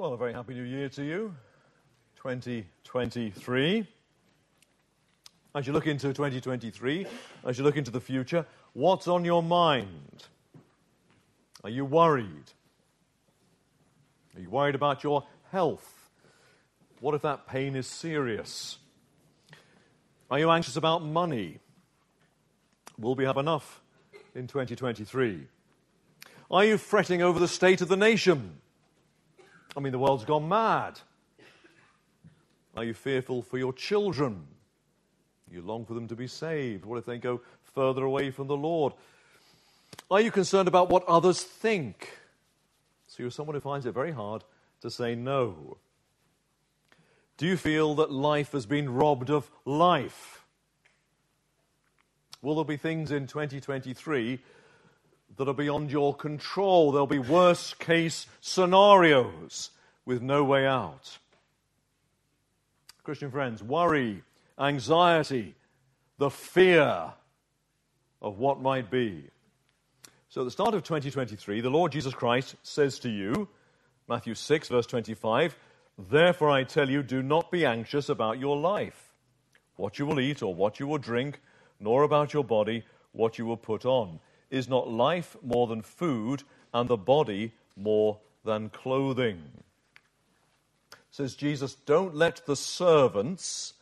Well, a very happy new year to you, 2023. As you look into 2023, as you look into the future, what's on your mind? Are you worried? Are you worried about your health? What if that pain is serious? Are you anxious about money? Will we have enough in 2023? Are you fretting over the state of the nation? I mean, the world's gone mad. Are you fearful for your children? You long for them to be saved. What if they go further away from the Lord? Are you concerned about what others think? So you're someone who finds it very hard to say no. Do you feel that life has been robbed of life? Will there be things in 2023 that are beyond your control. There'll be worst case scenarios with no way out. Christian friends, worry, anxiety, the fear of what might be. So, at the start of 2023, the Lord Jesus Christ says to you, Matthew 6, verse 25, Therefore I tell you, do not be anxious about your life, what you will eat or what you will drink, nor about your body, what you will put on. Is not life more than food, and the body more than clothing? Says Jesus, don't let the servants,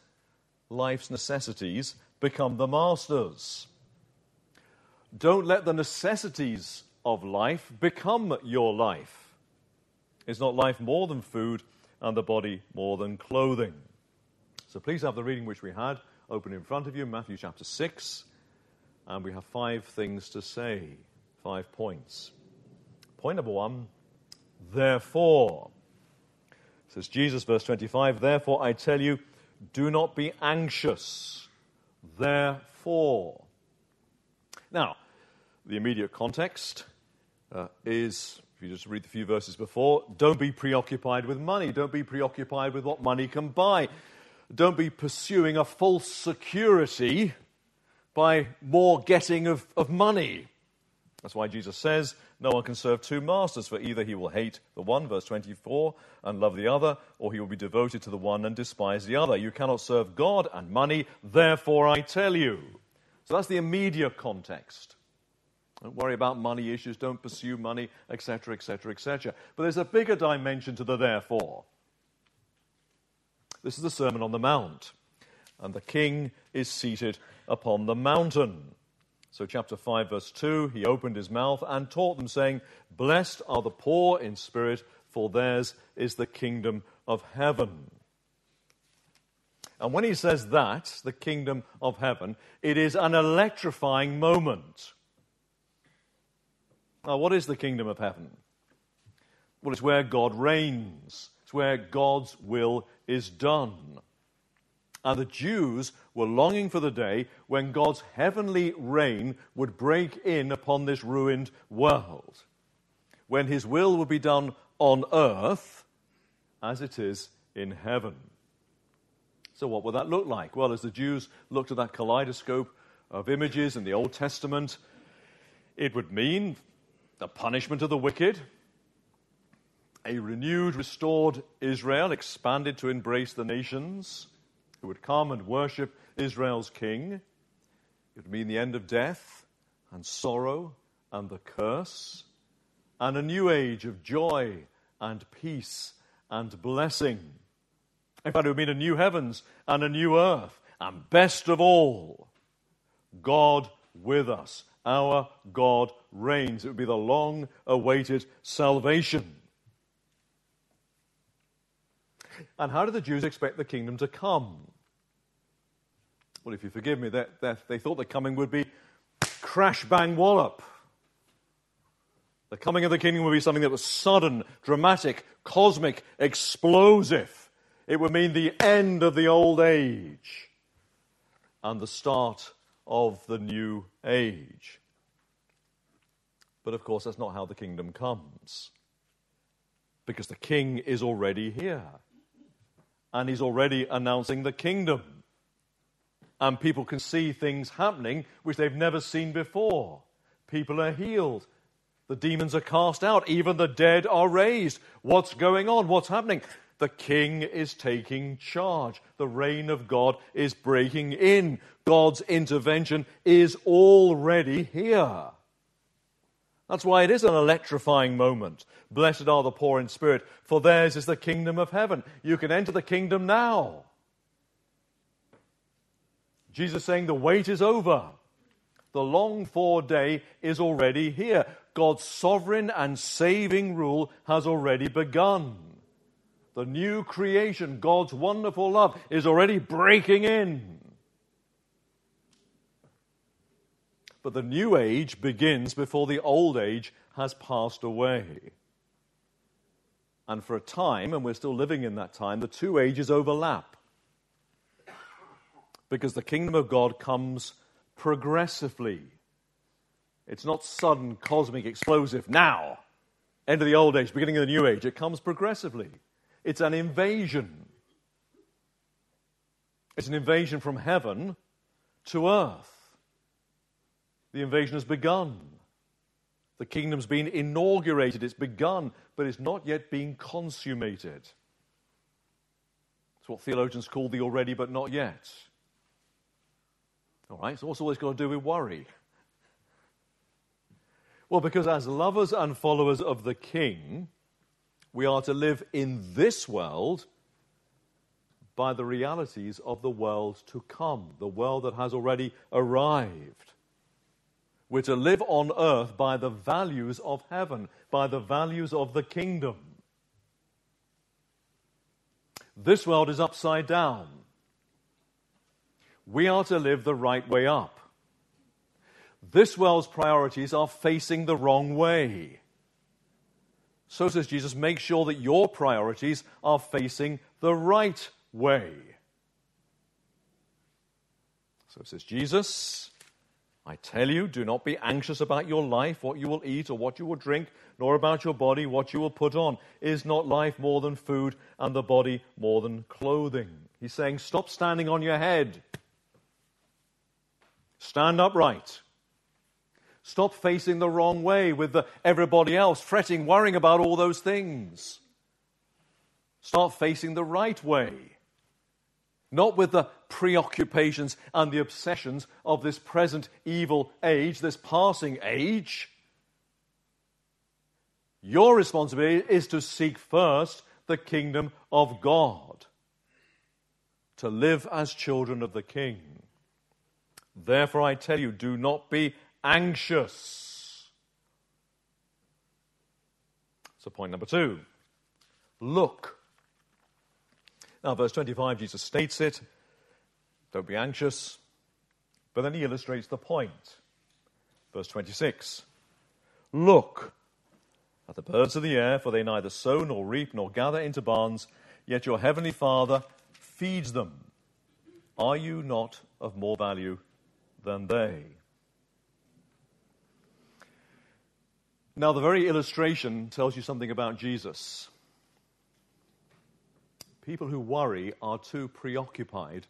life's necessities, become the masters. Don't let the necessities of life become your life. Is not life more than food, and the body more than clothing? So please have the reading which we had open in front of you, Matthew chapter 6 and we have five things to say, five points. Point number one, therefore. Says Jesus, verse 25, therefore I tell you, do not be anxious. Therefore. Now, the immediate context uh, is, if you just read the few verses before, don't be preoccupied with money. Don't be preoccupied with what money can buy. Don't be pursuing a false security by more getting of, of money. That's why Jesus says, No one can serve two masters, for either he will hate the one, verse 24, and love the other, or he will be devoted to the one and despise the other. You cannot serve God and money, therefore I tell you. So that's the immediate context. Don't worry about money issues, don't pursue money, etc., etc., etc. But there's a bigger dimension to the therefore. This is the Sermon on the Mount, and the king is seated upon the mountain. So, chapter 5, verse 2 He opened his mouth and taught them, saying, Blessed are the poor in spirit, for theirs is the kingdom of heaven. And when he says that, the kingdom of heaven, it is an electrifying moment. Now, what is the kingdom of heaven? Well, it's where God reigns, it's where God's will is done. And the Jews were longing for the day when God's heavenly reign would break in upon this ruined world, when his will would be done on earth as it is in heaven. So, what would that look like? Well, as the Jews looked at that kaleidoscope of images in the Old Testament, it would mean the punishment of the wicked, a renewed, restored Israel expanded to embrace the nations who would come and worship Israel's king. It would mean the end of death and sorrow and the curse, and a new age of joy and peace and blessing. In fact, it would mean a new heavens and a new earth, and best of all, God with us. Our God reigns. It would be the long awaited salvation. And how did the Jews expect the kingdom to come? Well, if you forgive me, that, that they thought the coming would be crash, bang, wallop. The coming of the kingdom would be something that was sudden, dramatic, cosmic, explosive. It would mean the end of the old age and the start of the new age. But of course, that's not how the kingdom comes. Because the king is already here and he's already announcing the kingdom. And people can see things happening which they've never seen before. People are healed, The demons are cast out. Even the dead are raised. What's going on? What's happening? The king is taking charge. The reign of God is breaking in. God's intervention is already here. That's why it is an electrifying moment. Blessed are the poor in spirit, for theirs is the kingdom of heaven. You can enter the kingdom now. Jesus saying the wait is over. The longed for day is already here. God's sovereign and saving rule has already begun. The new creation, God's wonderful love, is already breaking in. But the new age begins before the old age has passed away. And for a time, and we're still living in that time, the two ages overlap. Because the kingdom of God comes progressively. It's not sudden, cosmic, explosive now. End of the old age, beginning of the new age. It comes progressively. It's an invasion. It's an invasion from heaven to earth. The invasion has begun. The kingdom's been inaugurated. It's begun, but it's not yet been consummated. It's what theologians call the already but not yet. All right, so what's all this got to do with worry? Well, because as lovers and followers of the King, we are to live in this world by the realities of the world to come, the world that has already arrived. We're to live on earth by the values of heaven, by the values of the kingdom. This world is upside down. We are to live the right way up. This world's priorities are facing the wrong way. So says Jesus, make sure that your priorities are facing the right way. So says Jesus, I tell you, do not be anxious about your life, what you will eat or what you will drink, nor about your body, what you will put on. Is not life more than food, and the body more than clothing? He's saying, stop standing on your head. Stand upright. Stop facing the wrong way with the, everybody else, fretting, worrying about all those things. Start facing the right way not with the preoccupations and the obsessions of this present evil age, this passing age. Your responsibility is to seek first the kingdom of God, to live as children of the King. Therefore, I tell you, do not be anxious. So, point number two look now, verse 25, Jesus states it don't be anxious. But then he illustrates the point. Verse 26 Look at the birds of the air, for they neither sow nor reap nor gather into barns, yet your heavenly Father feeds them. Are you not of more value than they? Now, the very illustration tells you something about Jesus. People who worry are too preoccupied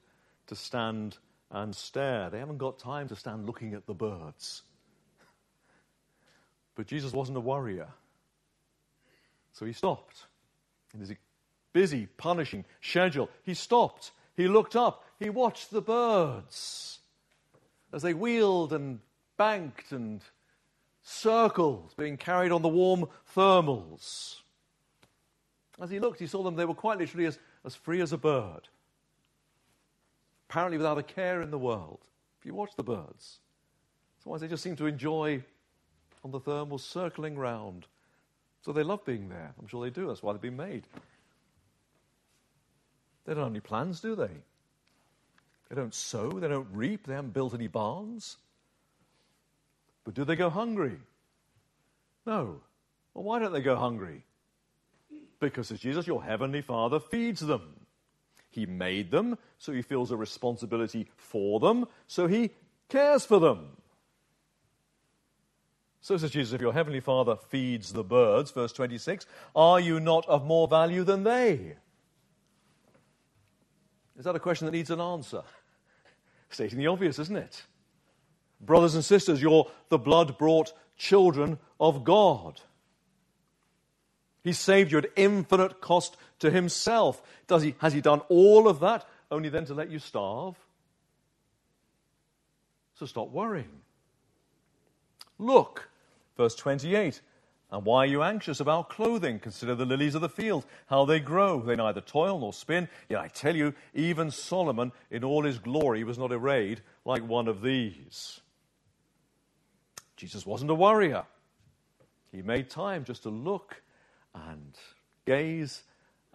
to stand and stare. They haven't got time to stand looking at the birds. But Jesus wasn't a worrier. So he stopped. In his busy, punishing schedule, he stopped. He looked up. He watched the birds as they wheeled and banked and circled, being carried on the warm thermals. As he looked, he saw them, they were quite literally as as free as a bird, apparently without a care in the world. If you watch the birds, sometimes they just seem to enjoy on the thermals circling round. So they love being there. I'm sure they do. That's why they've been made. They don't have any plans, do they? They don't sow, they don't reap, they haven't built any barns. But do they go hungry? No. Well, why don't they go hungry? Because as Jesus, your heavenly Father, feeds them. He made them, so he feels a responsibility for them, so he cares for them. So says Jesus, if your heavenly Father feeds the birds, verse 26, are you not of more value than they? Is that a question that needs an answer? Stating the obvious, isn't it? Brothers and sisters, you're the blood brought children of God. He saved you at infinite cost to himself. Does he, has he done all of that only then to let you starve? So stop worrying. Look, verse 28. And why are you anxious about clothing? Consider the lilies of the field, how they grow. They neither toil nor spin. Yet I tell you, even Solomon in all his glory was not arrayed like one of these. Jesus wasn't a worrier. He made time just to look and gaze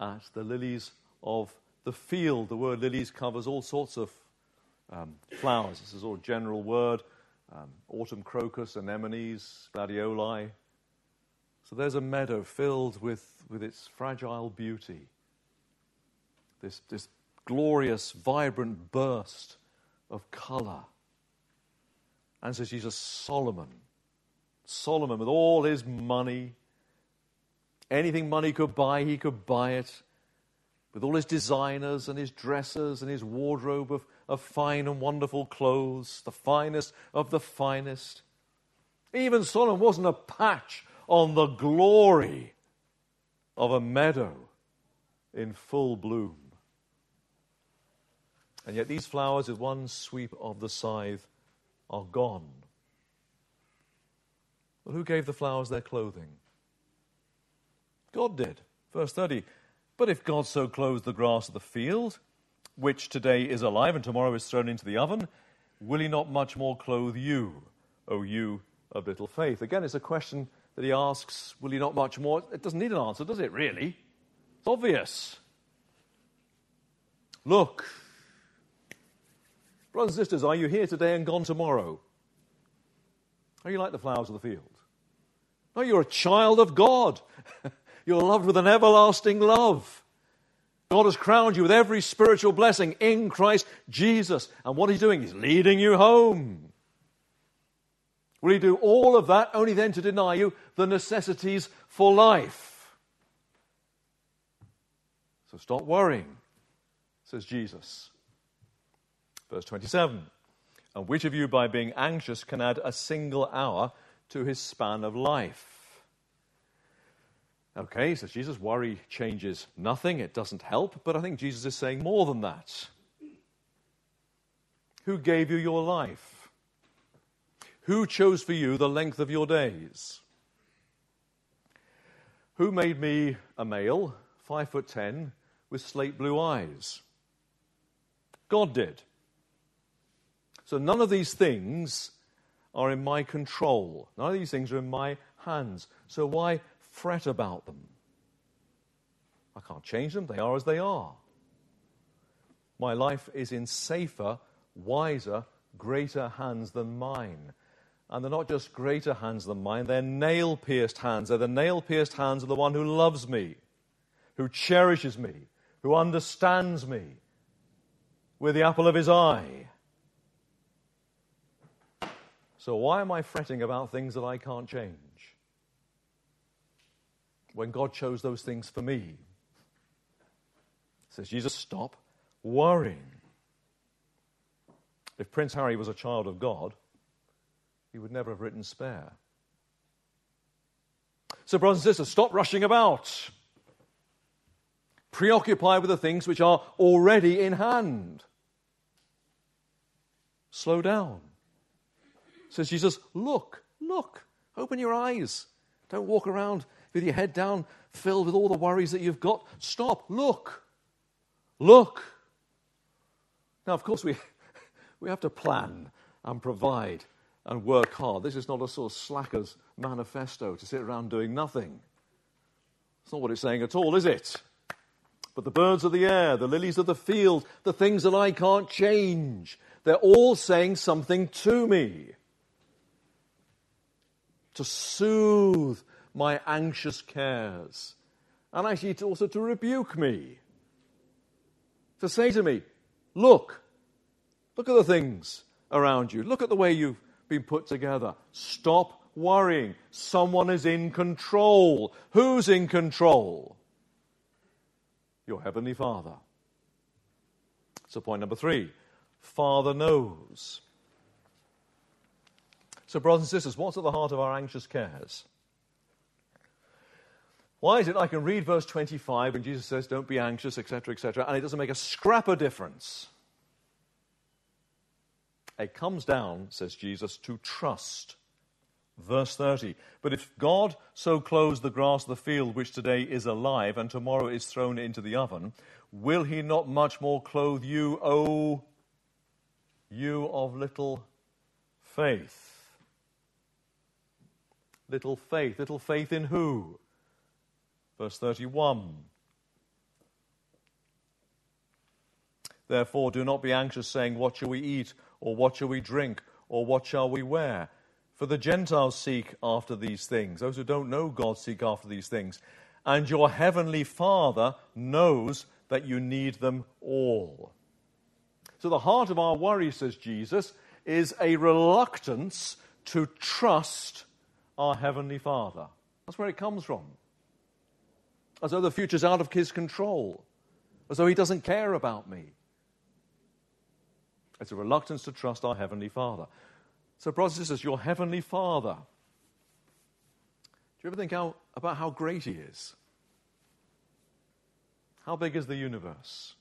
at the lilies of the field. The word lilies covers all sorts of um, flowers. This is all general word. Um, autumn crocus, anemones, gladioli. So there's a meadow filled with, with its fragile beauty. This, this glorious, vibrant burst of color. And so Jesus, Solomon. Solomon, with all his money, anything money could buy, he could buy it. With all his designers and his dressers and his wardrobe of, of fine and wonderful clothes, the finest of the finest. Even Solomon wasn't a patch on the glory of a meadow in full bloom. And yet, these flowers, with one sweep of the scythe, are gone. Well, who gave the flowers their clothing? God did. Verse 30. But if God so clothes the grass of the field, which today is alive and tomorrow is thrown into the oven, will he not much more clothe you, O you of little faith? Again, it's a question that he asks, will he not much more? It doesn't need an answer, does it, really? It's obvious. Look, brothers and sisters, are you here today and gone tomorrow? Are you like the flowers of the field? No, you're a child of God. you're loved with an everlasting love. God has crowned you with every spiritual blessing in Christ Jesus. And what He's doing? He's leading you home. Will He do all of that only then to deny you the necessities for life? So stop worrying, says Jesus. Verse 27 And which of you, by being anxious, can add a single hour to his span of life? Okay, so Jesus, worry changes nothing, it doesn't help, but I think Jesus is saying more than that. Who gave you your life? Who chose for you the length of your days? Who made me a male, five foot ten, with slate blue eyes? God did. So none of these things are in my control. None of these things are in my hands. So why fret about them. I can't change them, they are as they are. My life is in safer, wiser, greater hands than mine. And they're not just greater hands than mine, they're nail pierced hands. They're the nail pierced hands of the one who loves me, who cherishes me, who understands me with the apple of his eye. So, why am I fretting about things that I can't change? When God chose those things for me. Says Jesus, stop worrying. If Prince Harry was a child of God, he would never have written spare. So, brothers and sisters, stop rushing about. Preoccupy with the things which are already in hand. Slow down. Says Jesus, look, look, open your eyes. Don't walk around with your head down, filled with all the worries that you've got. Stop, look, look. Now, of course, we, we have to plan and provide and work hard. This is not a sort of slacker's manifesto to sit around doing nothing. It's not what it's saying at all, is it? But the birds of the air, the lilies of the field, the things that I can't change, they're all saying something to me. To soothe my anxious cares. And actually, it's also to rebuke me. To say to me, look, look at the things around you. Look at the way you've been put together. Stop worrying. Someone is in control. Who's in control? Your Heavenly Father. So, point number three Father knows. So, brothers and sisters, what's at the heart of our anxious cares? Why is it I can read verse 25 when Jesus says, Don't be anxious, etc., etc., and it doesn't make a scrap of difference? It comes down, says Jesus, to trust. Verse 30 But if God so clothes the grass of the field, which today is alive and tomorrow is thrown into the oven, will he not much more clothe you, O you of little faith? Little faith. Little faith in who? Verse 31. Therefore, do not be anxious, saying, What shall we eat, or what shall we drink, or what shall we wear? For the Gentiles seek after these things. Those who don't know God seek after these things. And your heavenly Father knows that you need them all. So, the heart of our worry, says Jesus, is a reluctance to trust our heavenly Father. That's where it comes from as though the future's out of his control, as though he doesn't care about me. It's a reluctance to trust our Heavenly Father. So, brothers and sisters, your Heavenly Father. Do you ever think how, about how great He is? How big is the universe?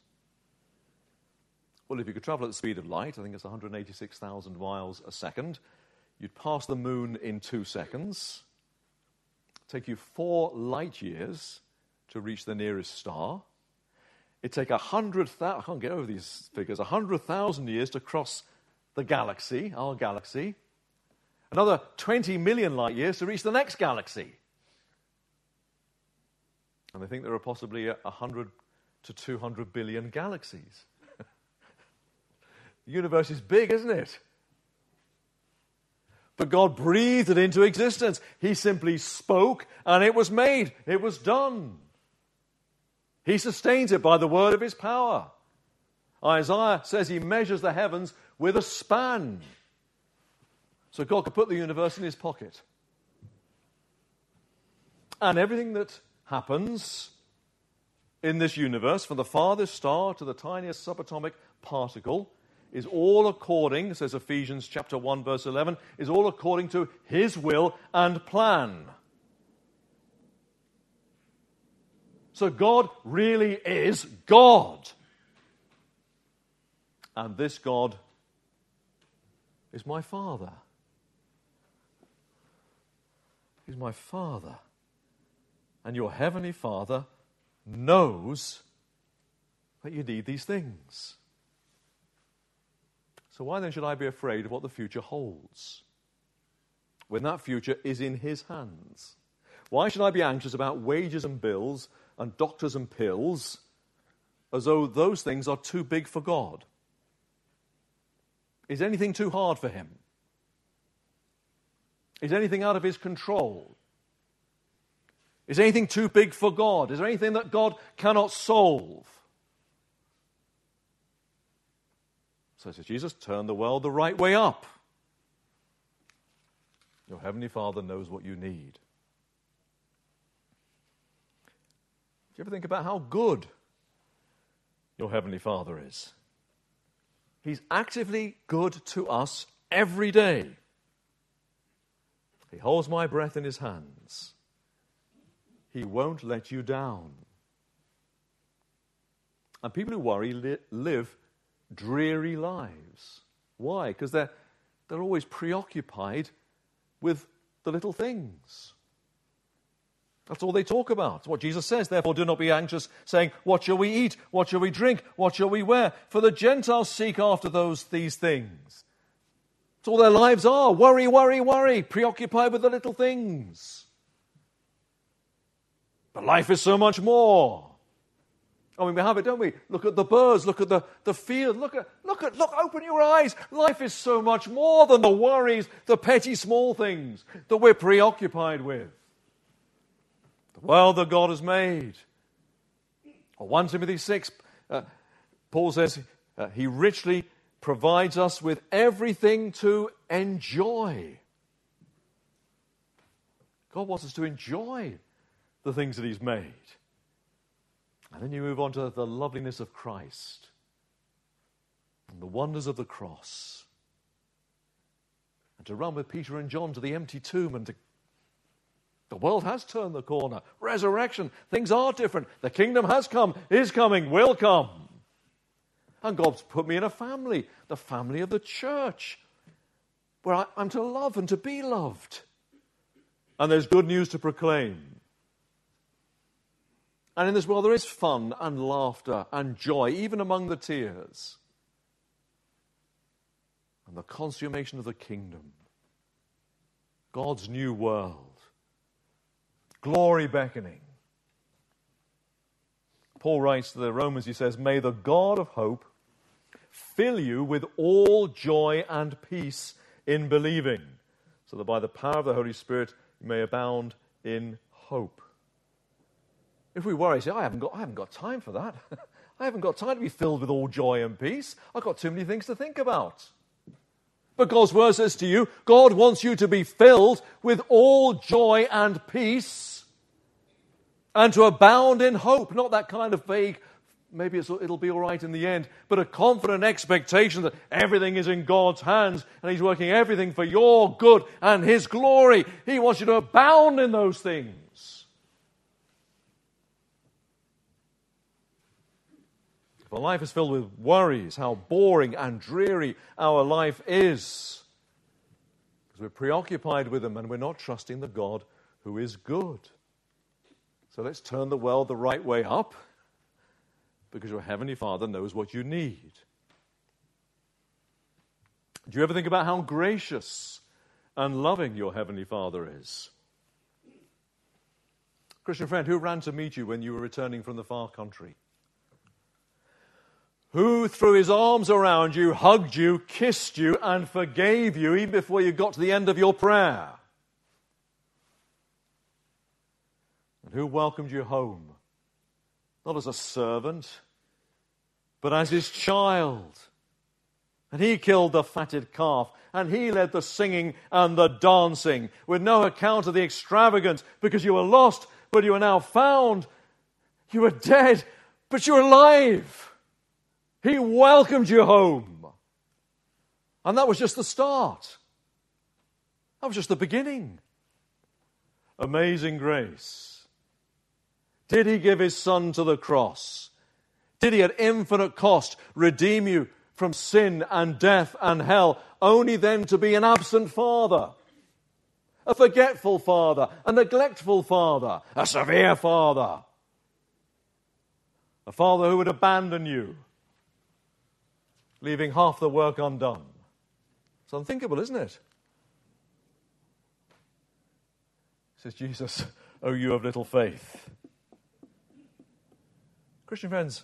Well, if you could travel at the speed of light, I think it's 186,000 miles a second, you'd pass the moon in two seconds, take you four light years to reach the nearest star. It'd take a hundred thousand, I can't get over these figures, a hundred thousand years to cross the galaxy, our galaxy. Another 20 million light years to reach the next galaxy. And they think there are possibly 100 to 200 billion galaxies. the universe is big, isn't it? But God breathed it into existence. He simply spoke and it was made. It was done. He sustains it by the word of his power. Isaiah says he measures the heavens with a span. So God could put the universe in his pocket. And everything that happens in this universe, from the farthest star to the tiniest subatomic particle, is all according, says Ephesians chapter 1, verse 11, is all according to his will and plan. So God really is God. And this God is my Father. He's my Father. And your Heavenly Father knows that you need these things. So, why then should I be afraid of what the future holds when that future is in His hands? Why should I be anxious about wages and bills and doctors and pills as though those things are too big for God. Is anything too hard for him? Is anything out of his control? Is anything too big for God? Is there anything that God cannot solve? So says Jesus, turn the world the right way up. Your Heavenly Father knows what you need. Do you ever think about how good your Heavenly Father is? He's actively good to us every day. He holds my breath in his hands. He won't let you down. And people who worry li- live dreary lives. Why? Because they're, they're always preoccupied with the little things. That's all they talk about. It's what Jesus says. Therefore, do not be anxious, saying, What shall we eat? What shall we drink? What shall we wear? For the Gentiles seek after those these things. It's all their lives are. Worry, worry, worry. Preoccupied with the little things. But life is so much more. I mean, we have it, don't we? Look at the birds, look at the, the field, look at, look at, look, open your eyes. Life is so much more than the worries, the petty small things that we're preoccupied with world that God has made. Or 1 Timothy 6, uh, Paul says uh, he richly provides us with everything to enjoy. God wants us to enjoy the things that He's made. And then you move on to the loveliness of Christ and the wonders of the cross and to run with Peter and John to the empty tomb and to the world has turned the corner. Resurrection. Things are different. The kingdom has come, is coming, will come. And God's put me in a family, the family of the church, where I, am to love and to be loved. And there's good news to proclaim. And in this world, there is fun and laughter and joy, even among the tears. And the consummation of the kingdom, God's new world glory beckoning. Paul writes to the Romans, he says, May the God of hope fill you with all joy and peace in believing, so that by the power of the Holy Spirit you may abound in hope. If we worry, say, I haven't got, I haven't got time for that. I haven't got time to be filled with all joy and peace. I've got too many things to think about. But God's word says to you, God wants you to be filled with all joy and peace and to abound in hope. Not that kind of vague, maybe it'll be all right in the end, but a confident expectation that everything is in God's hands and He's working everything for your good and His glory. He wants you to abound in those things. If our life is filled with worries, how boring and dreary our life is. Because we're preoccupied with them and we're not trusting the God who is good. So let's turn the world the right way up because your Heavenly Father knows what you need. Do you ever think about how gracious and loving your Heavenly Father is? Christian friend, who ran to meet you when you were returning from the far country? Who threw his arms around you, hugged you, kissed you, and forgave you even before you got to the end of your prayer? Who welcomed you home, not as a servant, but as his child. And he killed the fatted calf, and he led the singing and the dancing, with no account of the extravagance, because you were lost, but you are now found. You were dead, but you're alive. He welcomed you home. And that was just the start. That was just the beginning. Amazing grace. Did he give his son to the cross? Did he at infinite cost redeem you from sin and death and hell, only then to be an absent father? A forgetful father, a neglectful father, a severe father, a father who would abandon you, leaving half the work undone. It's unthinkable, isn't it? Says Jesus, Oh, you of little faith. Christian friends,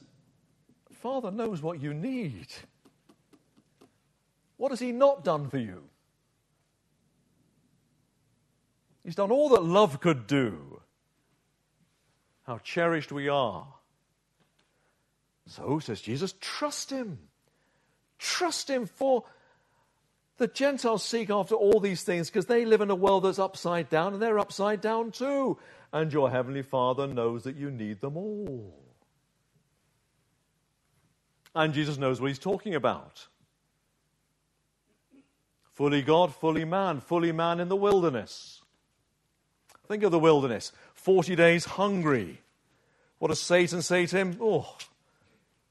Father knows what you need. What has He not done for you? He's done all that love could do. How cherished we are. So, says Jesus, trust Him. Trust Him for the Gentiles seek after all these things because they live in a world that's upside down and they're upside down too. And your Heavenly Father knows that you need them all. And Jesus knows what he's talking about. Fully God, fully man, fully man in the wilderness. Think of the wilderness 40 days hungry. What does Satan say to him? Oh,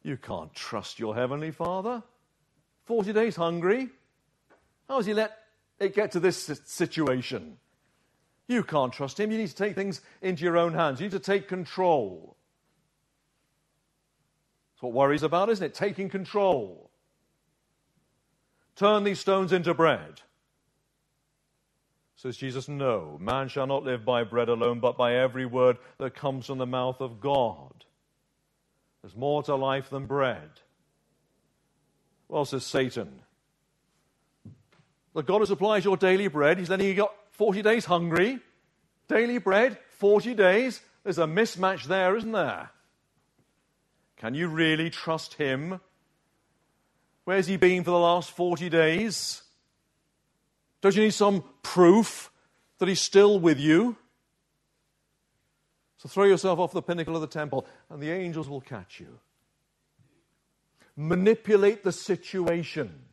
you can't trust your heavenly Father. 40 days hungry? How has he let it get to this situation? You can't trust him. You need to take things into your own hands. You need to take control. That's what worry's about, isn't it? Taking control. Turn these stones into bread. Says Jesus, No, man shall not live by bread alone, but by every word that comes from the mouth of God. There's more to life than bread. Well, says Satan, the God who supplies your daily bread. He's letting you got 40 days hungry. Daily bread, 40 days. There's a mismatch there, isn't there? Can you really trust him? Where's he been for the last 40 days? Don't you need some proof that he's still with you? So throw yourself off the pinnacle of the temple, and the angels will catch you. Manipulate the situation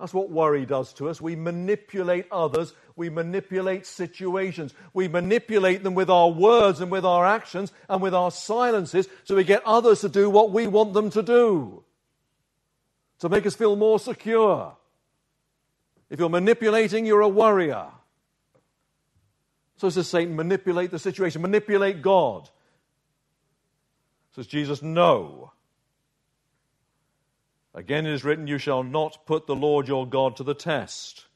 That's what worry does to us. We manipulate others. We manipulate situations. We manipulate them with our words and with our actions and with our silences so we get others to do what we want them to do. To make us feel more secure. If you're manipulating, you're a worrier. So says Satan, manipulate the situation, manipulate God. Says Jesus, no. Again, it is written, You shall not put the Lord your God to the test.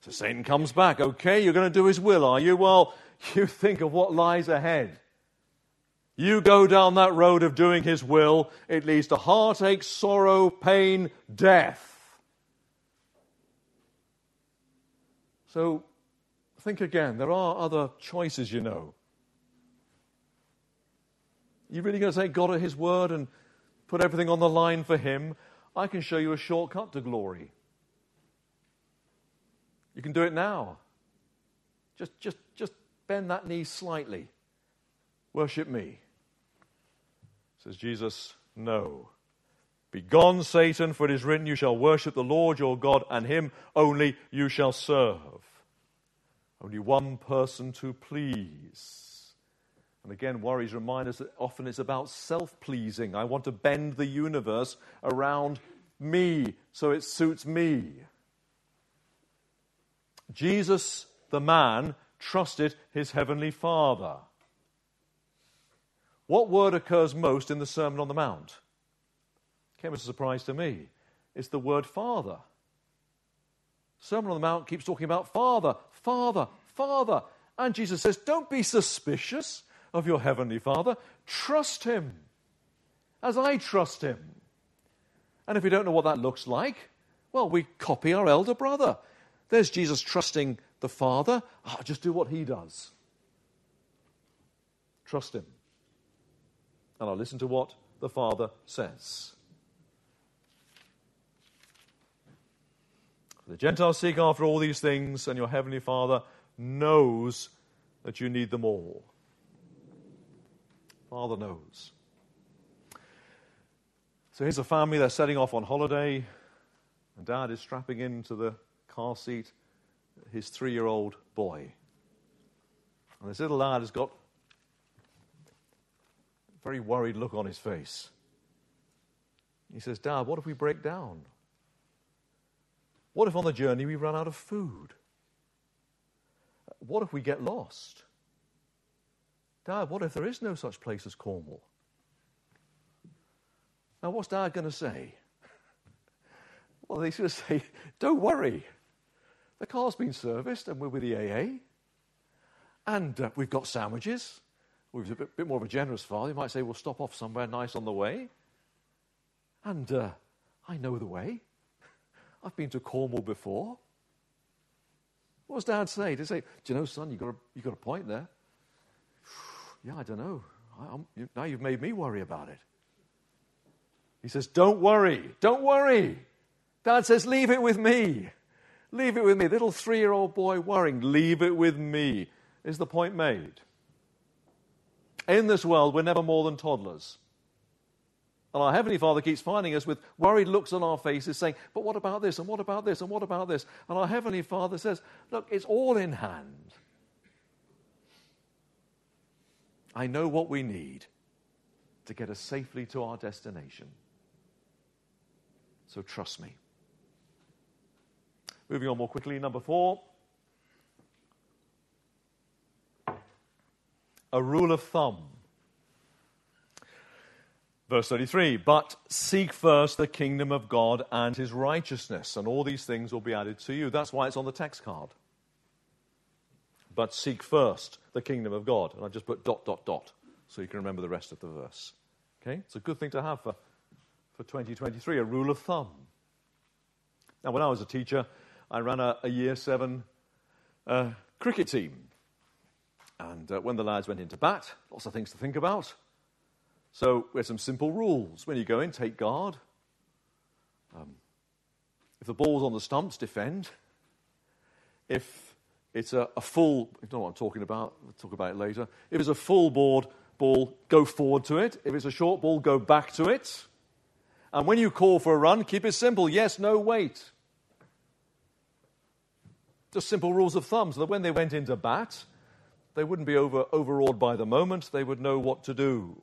So Satan comes back. Okay, you're going to do his will, are you? Well, you think of what lies ahead. You go down that road of doing his will, it leads to heartache, sorrow, pain, death. So think again. There are other choices, you know. You really going to take God at his word and put everything on the line for Him, I can show you a shortcut to glory. You can do it now. Just, just, just bend that knee slightly. Worship me. Says Jesus, no. Begone, Satan, for it is written, You shall worship the Lord your God, and him only you shall serve. Only one person to please. And again, worries remind us that often it's about self pleasing. I want to bend the universe around me so it suits me. Jesus, the man, trusted his heavenly Father. What word occurs most in the Sermon on the Mount? Came as a surprise to me. It's the word Father. Sermon on the Mount keeps talking about Father, Father, Father. And Jesus says, Don't be suspicious of your Heavenly Father. Trust Him as I trust Him. And if we don't know what that looks like, well, we copy our elder brother. There's Jesus trusting the Father. Oh, just do what He does. Trust Him. And I'll listen to what the Father says. The Gentiles seek after all these things, and your Heavenly Father knows that you need them all. Father knows. So here's a family, they're setting off on holiday, and dad is strapping into the car seat his three year old boy. And this little lad has got a very worried look on his face. He says, Dad, what if we break down? What if on the journey we run out of food? What if we get lost? Dad, what if there is no such place as Cornwall? Now, what's Dad going to say? Well, he's going to say, Don't worry. The car's been serviced and we're with the AA. And uh, we've got sandwiches. We're a bit, bit, more of a generous father. He might say, We'll stop off somewhere nice on the way. And uh, I know the way. I've been to Cornwall before. What does Dad say? Does he say, Do you know, son, you've got a, you've got a point there? Yeah, I don't know. I, now you've made me worry about it. He says, Don't worry. Don't worry. Dad says, Leave it with me. Leave it with me. Little three year old boy worrying, leave it with me. Is the point made? In this world, we're never more than toddlers. And our Heavenly Father keeps finding us with worried looks on our faces, saying, But what about this? And what about this? And what about this? And our Heavenly Father says, Look, it's all in hand. I know what we need to get us safely to our destination. So trust me. Moving on more quickly, number four. A rule of thumb. Verse 33 But seek first the kingdom of God and his righteousness, and all these things will be added to you. That's why it's on the text card but seek first the kingdom of God. And I just put dot, dot, dot, so you can remember the rest of the verse. Okay? It's a good thing to have for, for 2023, a rule of thumb. Now, when I was a teacher, I ran a, a year seven uh, cricket team. And uh, when the lads went into bat, lots of things to think about. So we had some simple rules. When you go in, take guard. Um, if the ball's on the stumps, defend. If it's a, a full, you know what I'm talking about, we'll talk about it later. If it's a full board ball, go forward to it. If it's a short ball, go back to it. And when you call for a run, keep it simple yes, no, wait. Just simple rules of thumb so that when they went into bat, they wouldn't be over, overawed by the moment, they would know what to do.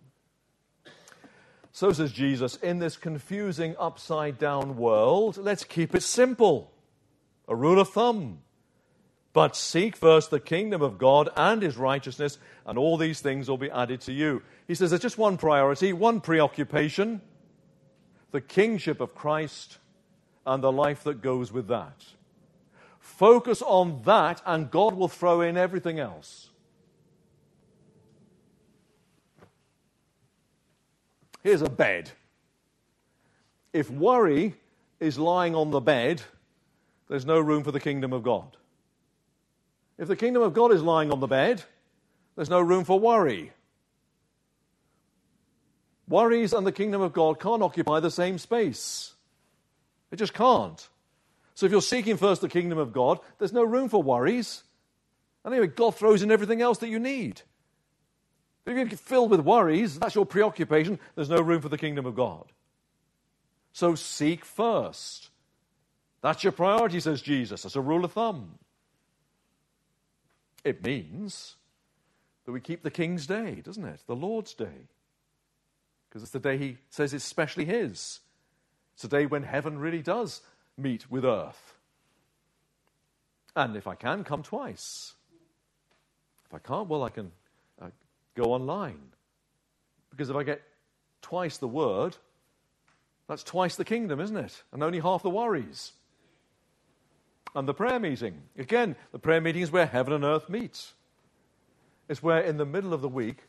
So says Jesus, in this confusing upside down world, let's keep it simple. A rule of thumb. But seek first the kingdom of God and his righteousness, and all these things will be added to you. He says there's just one priority, one preoccupation the kingship of Christ and the life that goes with that. Focus on that, and God will throw in everything else. Here's a bed. If worry is lying on the bed, there's no room for the kingdom of God. If the kingdom of God is lying on the bed, there's no room for worry. Worries and the kingdom of God can't occupy the same space. It just can't. So if you're seeking first the kingdom of God, there's no room for worries. Anyway, God throws in everything else that you need. If you're filled with worries, that's your preoccupation, there's no room for the kingdom of God. So seek first. That's your priority, says Jesus. That's a rule of thumb. It means that we keep the King's Day, doesn't it? The Lord's Day. Because it's the day he says it's specially his. It's a day when heaven really does meet with earth. And if I can, come twice. If I can't, well, I can uh, go online. Because if I get twice the word, that's twice the kingdom, isn't it? And only half the worries. And the prayer meeting. Again, the prayer meeting is where heaven and earth meets. It's where, in the middle of the week,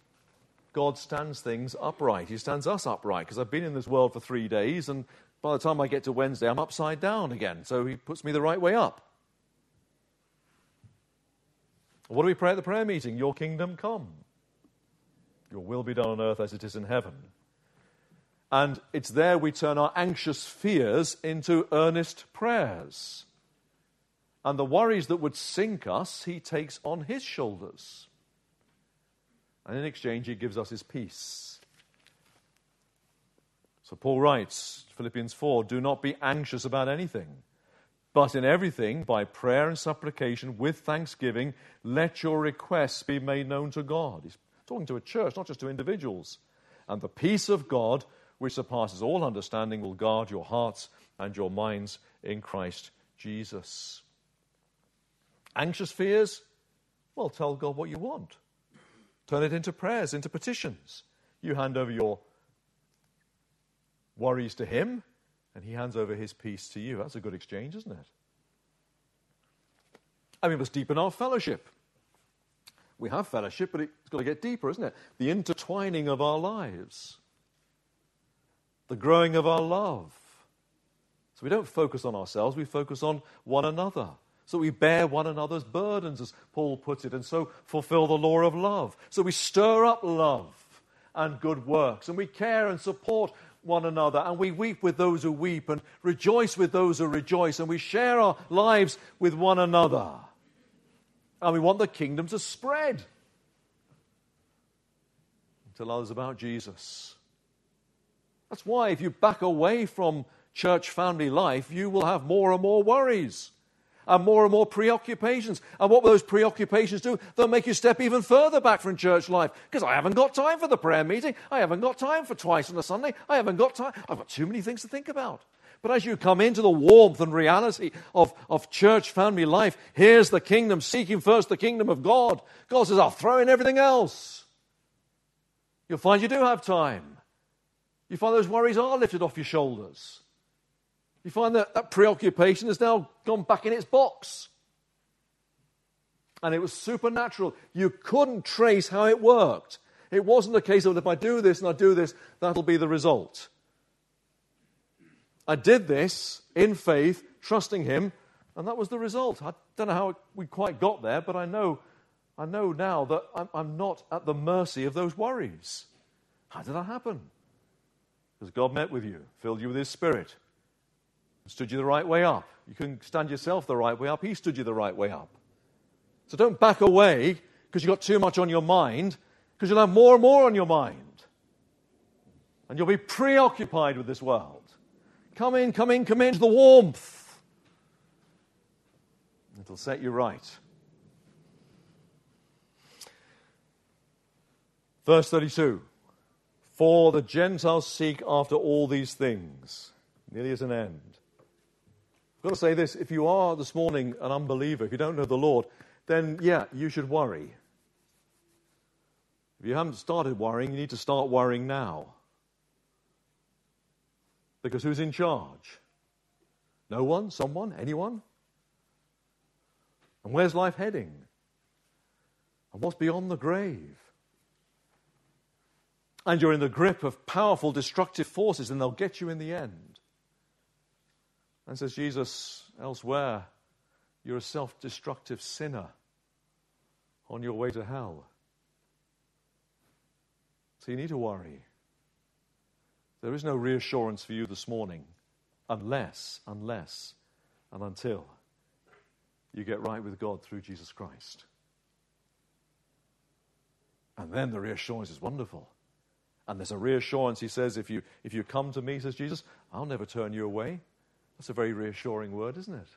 God stands things upright. He stands us upright. Because I've been in this world for three days, and by the time I get to Wednesday, I'm upside down again. So He puts me the right way up. What do we pray at the prayer meeting? Your kingdom come. Your will be done on earth as it is in heaven. And it's there we turn our anxious fears into earnest prayers. And the worries that would sink us, he takes on his shoulders. And in exchange, he gives us his peace. So Paul writes, Philippians 4 Do not be anxious about anything, but in everything, by prayer and supplication, with thanksgiving, let your requests be made known to God. He's talking to a church, not just to individuals. And the peace of God, which surpasses all understanding, will guard your hearts and your minds in Christ Jesus. Anxious fears? Well, tell God what you want. Turn it into prayers, into petitions. You hand over your worries to Him, and He hands over His peace to you. That's a good exchange, isn't it? I mean, we must deepen our fellowship we have fellowship, but it's got to get deeper, isn't it? The intertwining of our lives, the growing of our love. So we don't focus on ourselves, we focus on one another. So we bear one another's burdens, as Paul puts it, and so fulfill the law of love. So we stir up love and good works, and we care and support one another, and we weep with those who weep, and rejoice with those who rejoice, and we share our lives with one another. And we want the kingdom to spread. Tell others about Jesus. That's why if you back away from church family life, you will have more and more worries and more and more preoccupations. And what will those preoccupations do? They'll make you step even further back from church life because I haven't got time for the prayer meeting. I haven't got time for twice on a Sunday. I haven't got time. I've got too many things to think about. But as you come into the warmth and reality of, of church family life, here's the kingdom, seeking first the kingdom of God. God says, I'll throw in everything else. You'll find you do have time. You find those worries are lifted off your shoulders. You find that that preoccupation has now gone back in its box. And it was supernatural. You couldn't trace how it worked. It wasn't a case of if I do this and I do this, that'll be the result. I did this in faith, trusting Him, and that was the result. I don't know how we quite got there, but I know, I know now that I'm, I'm not at the mercy of those worries. How did that happen? Because God met with you, filled you with His Spirit, stood you the right way up. You couldn't stand yourself the right way up, He stood you the right way up. So don't back away because you've got too much on your mind, because you'll have more and more on your mind. And you'll be preoccupied with this world. Come in, come in, come into the warmth. It'll set you right. Verse 32 For the Gentiles seek after all these things. Nearly as an end. I've got to say this if you are this morning an unbeliever, if you don't know the Lord, then yeah, you should worry. If you haven't started worrying, you need to start worrying now. Because who's in charge? No one? Someone? Anyone? And where's life heading? And what's beyond the grave? And you're in the grip of powerful destructive forces, and they'll get you in the end. And says Jesus elsewhere, you're a self destructive sinner on your way to hell. So you need to worry. There is no reassurance for you this morning unless, unless, and until you get right with God through Jesus Christ. And then the reassurance is wonderful. And there's a reassurance, he says, if you, if you come to me, says Jesus, I'll never turn you away. That's a very reassuring word, isn't it?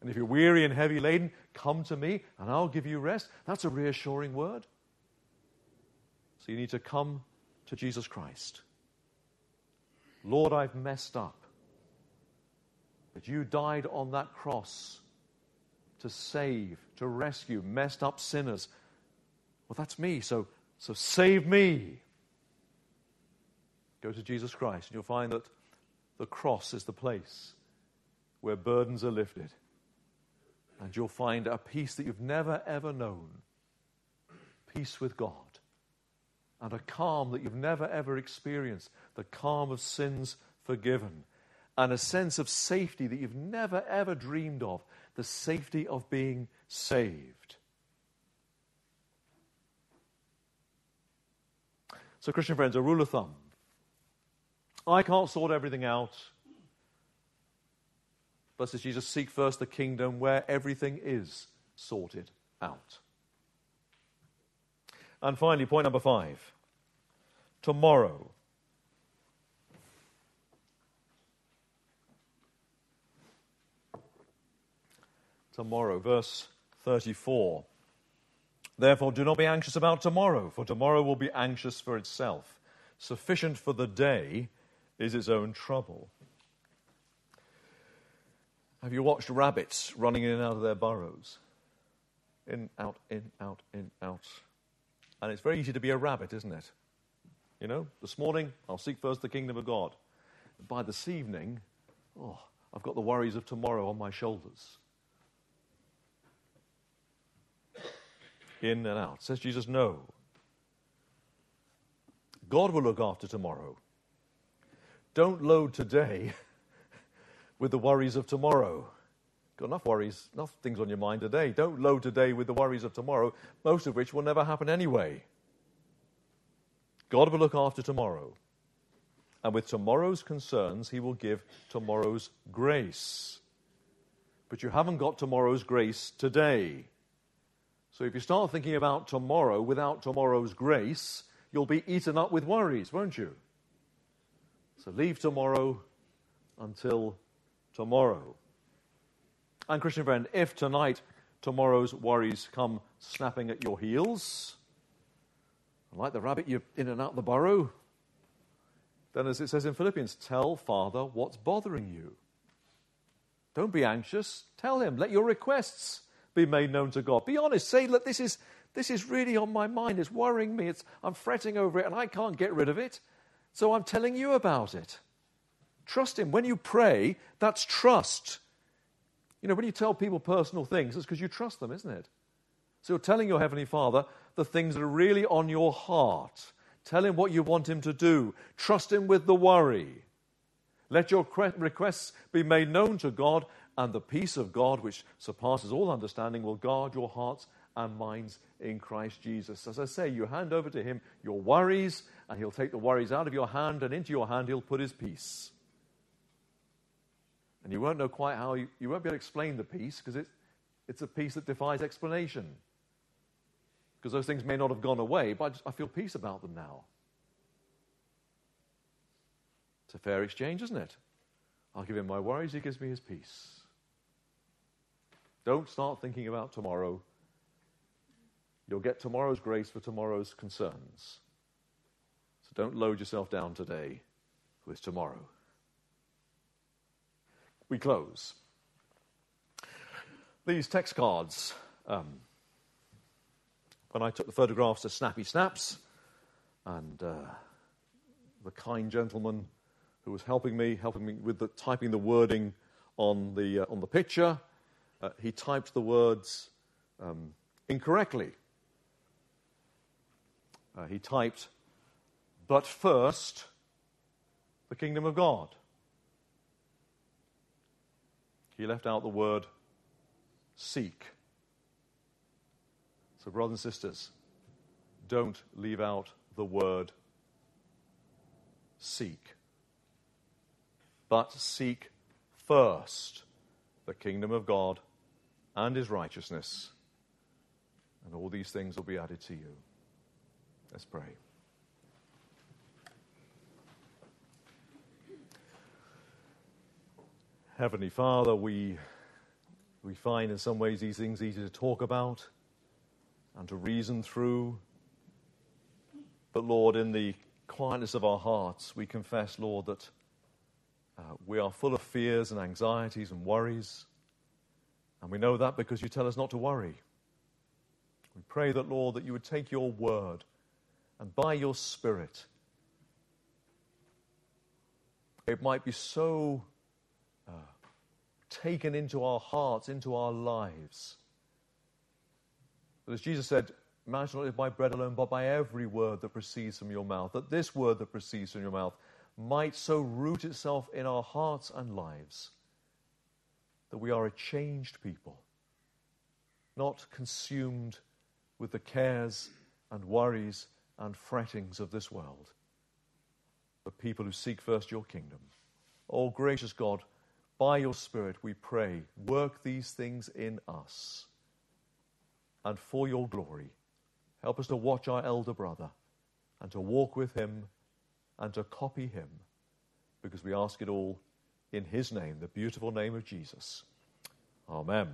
And if you're weary and heavy laden, come to me and I'll give you rest. That's a reassuring word. So you need to come to Jesus Christ. Lord, I've messed up. But you died on that cross to save, to rescue messed up sinners. Well, that's me, so, so save me. Go to Jesus Christ, and you'll find that the cross is the place where burdens are lifted. And you'll find a peace that you've never, ever known peace with God and a calm that you've never ever experienced the calm of sins forgiven, and a sense of safety that you've never ever dreamed of the safety of being saved. So, Christian friends, a rule of thumb I can't sort everything out. But says Jesus, seek first the kingdom where everything is sorted out. And finally, point number five tomorrow. Tomorrow, verse 34. Therefore, do not be anxious about tomorrow, for tomorrow will be anxious for itself. Sufficient for the day is its own trouble. Have you watched rabbits running in and out of their burrows? In, out, in, out, in, out. And it's very easy to be a rabbit, isn't it? You know, this morning, I'll seek first the kingdom of God. By this evening, oh, I've got the worries of tomorrow on my shoulders. In and out. Says Jesus, no. God will look after tomorrow. Don't load today with the worries of tomorrow. Got enough worries, enough things on your mind today. Don't load today with the worries of tomorrow, most of which will never happen anyway. God will look after tomorrow. And with tomorrow's concerns, He will give tomorrow's grace. But you haven't got tomorrow's grace today. So if you start thinking about tomorrow without tomorrow's grace, you'll be eaten up with worries, won't you? So leave tomorrow until tomorrow. And, Christian friend, if tonight tomorrow's worries come snapping at your heels, like the rabbit, you're in and out the burrow. Then, as it says in Philippians, tell Father what's bothering you. Don't be anxious. Tell Him. Let your requests be made known to God. Be honest. Say, look, this is, this is really on my mind. It's worrying me. It's, I'm fretting over it and I can't get rid of it. So I'm telling you about it. Trust Him. When you pray, that's trust. You know, when you tell people personal things, it's because you trust them, isn't it? So you're telling your Heavenly Father the things that are really on your heart. Tell Him what you want Him to do. Trust Him with the worry. Let your requests be made known to God, and the peace of God, which surpasses all understanding, will guard your hearts and minds in Christ Jesus. As I say, you hand over to Him your worries, and He'll take the worries out of your hand, and into your hand He'll put His peace. And you won't know quite how, you, you won't be able to explain the peace because it's, it's a peace that defies explanation because those things may not have gone away, but I, just, I feel peace about them now. It's a fair exchange, isn't it? I'll give him my worries, he gives me his peace. Don't start thinking about tomorrow. You'll get tomorrow's grace for tomorrow's concerns. So don't load yourself down today with tomorrow. We close. These text cards, um, when I took the photographs of Snappy Snaps, and uh, the kind gentleman who was helping me, helping me with the, typing the wording on the, uh, on the picture, uh, he typed the words um, incorrectly. Uh, he typed, but first, the kingdom of God. He left out the word seek. So, brothers and sisters, don't leave out the word seek, but seek first the kingdom of God and his righteousness, and all these things will be added to you. Let's pray. Heavenly Father, we, we find in some ways these things easy to talk about and to reason through. But Lord, in the quietness of our hearts, we confess, Lord, that uh, we are full of fears and anxieties and worries. And we know that because you tell us not to worry. We pray that, Lord, that you would take your word and by your Spirit, it might be so taken into our hearts, into our lives. But as Jesus said, man shall not live by bread alone, but by every word that proceeds from your mouth. That this word that proceeds from your mouth might so root itself in our hearts and lives that we are a changed people, not consumed with the cares and worries and frettings of this world, but people who seek first your kingdom. Oh, gracious God, by your Spirit, we pray, work these things in us. And for your glory, help us to watch our elder brother and to walk with him and to copy him, because we ask it all in his name, the beautiful name of Jesus. Amen.